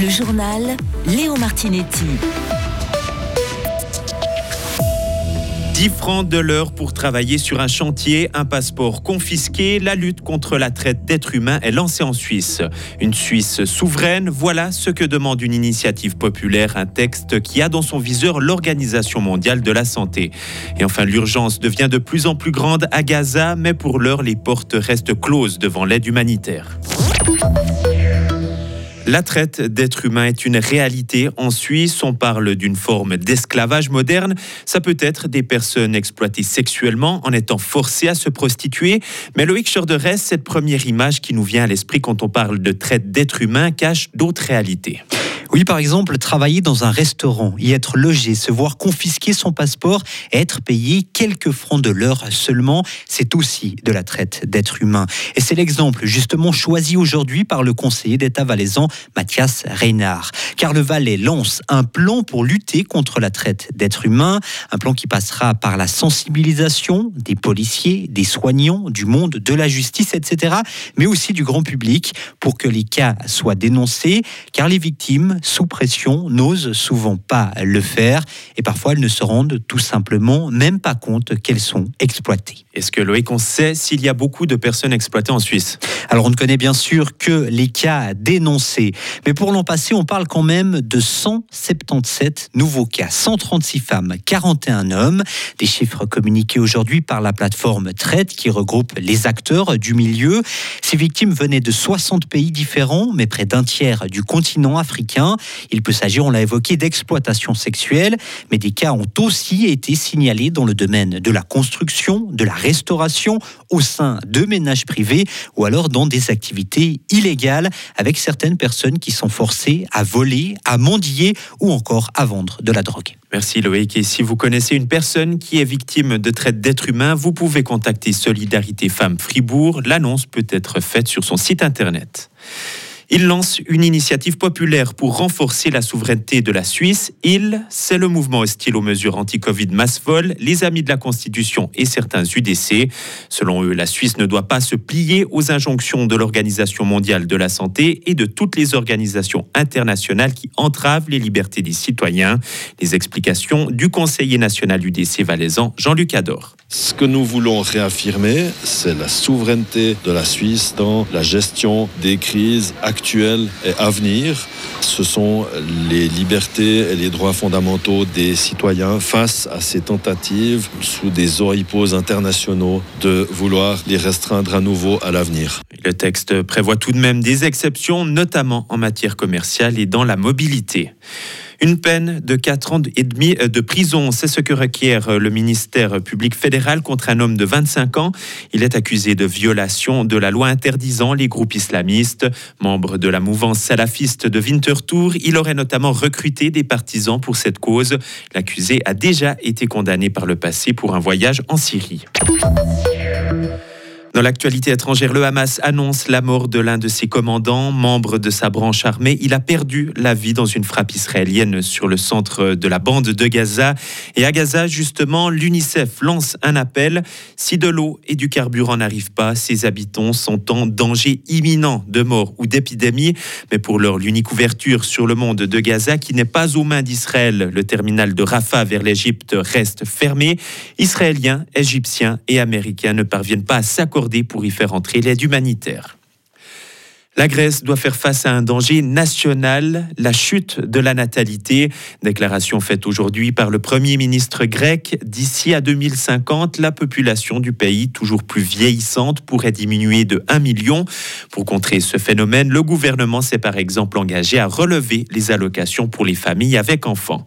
Le journal Léo Martinetti. 10 francs de l'heure pour travailler sur un chantier, un passeport confisqué, la lutte contre la traite d'êtres humains est lancée en Suisse. Une Suisse souveraine, voilà ce que demande une initiative populaire, un texte qui a dans son viseur l'Organisation mondiale de la santé. Et enfin, l'urgence devient de plus en plus grande à Gaza, mais pour l'heure, les portes restent closes devant l'aide humanitaire. La traite d'êtres humains est une réalité en Suisse. On parle d'une forme d'esclavage moderne. Ça peut être des personnes exploitées sexuellement en étant forcées à se prostituer. Mais Loïc Schorderès, cette première image qui nous vient à l'esprit quand on parle de traite d'êtres humains cache d'autres réalités. Oui, par exemple, travailler dans un restaurant, y être logé, se voir confisquer son passeport et être payé quelques francs de l'heure seulement, c'est aussi de la traite d'êtres humains. Et c'est l'exemple justement choisi aujourd'hui par le conseiller d'État valaisan Mathias Reynard. Car le Valais lance un plan pour lutter contre la traite d'êtres humains, un plan qui passera par la sensibilisation des policiers, des soignants, du monde de la justice, etc., mais aussi du grand public pour que les cas soient dénoncés, car les victimes sous pression, n'osent souvent pas le faire et parfois elles ne se rendent tout simplement même pas compte qu'elles sont exploitées. Est-ce que Loïc, on sait s'il y a beaucoup de personnes exploitées en Suisse? Alors on ne connaît bien sûr que les cas dénoncés, mais pour l'an passé, on parle quand même de 177 nouveaux cas, 136 femmes, 41 hommes, des chiffres communiqués aujourd'hui par la plateforme Traite qui regroupe les acteurs du milieu. Ces victimes venaient de 60 pays différents, mais près d'un tiers du continent africain. Il peut s'agir, on l'a évoqué, d'exploitation sexuelle, mais des cas ont aussi été signalés dans le domaine de la construction, de la restauration, au sein de ménages privés ou alors dans des activités illégales avec certaines personnes qui sont forcées à voler, à mendier ou encore à vendre de la drogue. Merci Loïc. Et si vous connaissez une personne qui est victime de traite d'êtres humains, vous pouvez contacter Solidarité Femmes Fribourg. L'annonce peut être faite sur son site internet. Il lance une initiative populaire pour renforcer la souveraineté de la Suisse. Il, c'est le mouvement hostile aux mesures anti-Covid Massvol, les Amis de la Constitution et certains UDC. Selon eux, la Suisse ne doit pas se plier aux injonctions de l'Organisation mondiale de la santé et de toutes les organisations internationales qui entravent les libertés des citoyens. Les explications du conseiller national UDC valaisan, Jean-Luc Ador. Ce que nous voulons réaffirmer, c'est la souveraineté de la Suisse dans la gestion des crises actuelles et à venir. Ce sont les libertés et les droits fondamentaux des citoyens face à ces tentatives sous des oripeaux internationaux de vouloir les restreindre à nouveau à l'avenir. Le texte prévoit tout de même des exceptions, notamment en matière commerciale et dans la mobilité. Une peine de 4 ans et demi euh, de prison, c'est ce que requiert euh, le ministère public fédéral contre un homme de 25 ans. Il est accusé de violation de la loi interdisant les groupes islamistes. Membre de la mouvance salafiste de Winterthur, il aurait notamment recruté des partisans pour cette cause. L'accusé a déjà été condamné par le passé pour un voyage en Syrie. Dans l'actualité étrangère, le Hamas annonce la mort de l'un de ses commandants, membre de sa branche armée. Il a perdu la vie dans une frappe israélienne sur le centre de la bande de Gaza. Et à Gaza, justement, l'UNICEF lance un appel. Si de l'eau et du carburant n'arrivent pas, ses habitants sont en danger imminent de mort ou d'épidémie. Mais pour l'heure, l'unique ouverture sur le monde de Gaza, qui n'est pas aux mains d'Israël, le terminal de Rafah vers l'Égypte reste fermé. Israéliens, Égyptiens et Américains ne parviennent pas à s'accorder pour y faire entrer l'aide humanitaire. La Grèce doit faire face à un danger national, la chute de la natalité. Déclaration faite aujourd'hui par le Premier ministre grec. D'ici à 2050, la population du pays, toujours plus vieillissante, pourrait diminuer de 1 million. Pour contrer ce phénomène, le gouvernement s'est par exemple engagé à relever les allocations pour les familles avec enfants.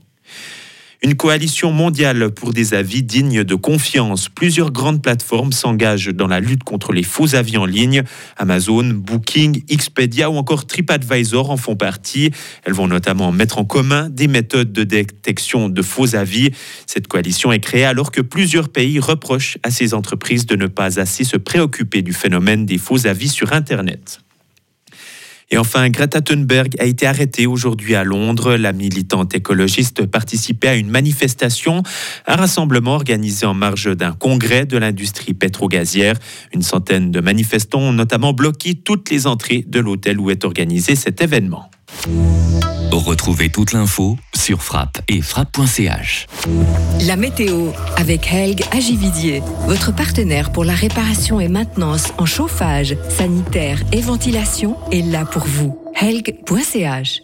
Une coalition mondiale pour des avis dignes de confiance. Plusieurs grandes plateformes s'engagent dans la lutte contre les faux avis en ligne. Amazon, Booking, Expedia ou encore TripAdvisor en font partie. Elles vont notamment mettre en commun des méthodes de détection de faux avis. Cette coalition est créée alors que plusieurs pays reprochent à ces entreprises de ne pas assez se préoccuper du phénomène des faux avis sur Internet. Et enfin, Greta Thunberg a été arrêtée aujourd'hui à Londres. La militante écologiste participait à une manifestation, un rassemblement organisé en marge d'un congrès de l'industrie pétrogazière. Une centaine de manifestants ont notamment bloqué toutes les entrées de l'hôtel où est organisé cet événement. Retrouvez toute l'info sur frappe et frappe.ch. La météo avec Helg Agividier, votre partenaire pour la réparation et maintenance en chauffage, sanitaire et ventilation est là pour vous. Helg.ch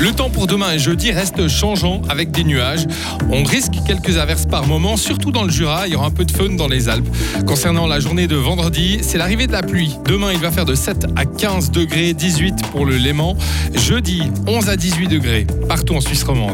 le temps pour demain et jeudi reste changeant avec des nuages. On risque quelques averses par moment, surtout dans le Jura. Il y aura un peu de fun dans les Alpes. Concernant la journée de vendredi, c'est l'arrivée de la pluie. Demain, il va faire de 7 à 15 degrés, 18 pour le Léman. Jeudi, 11 à 18 degrés partout en Suisse romande.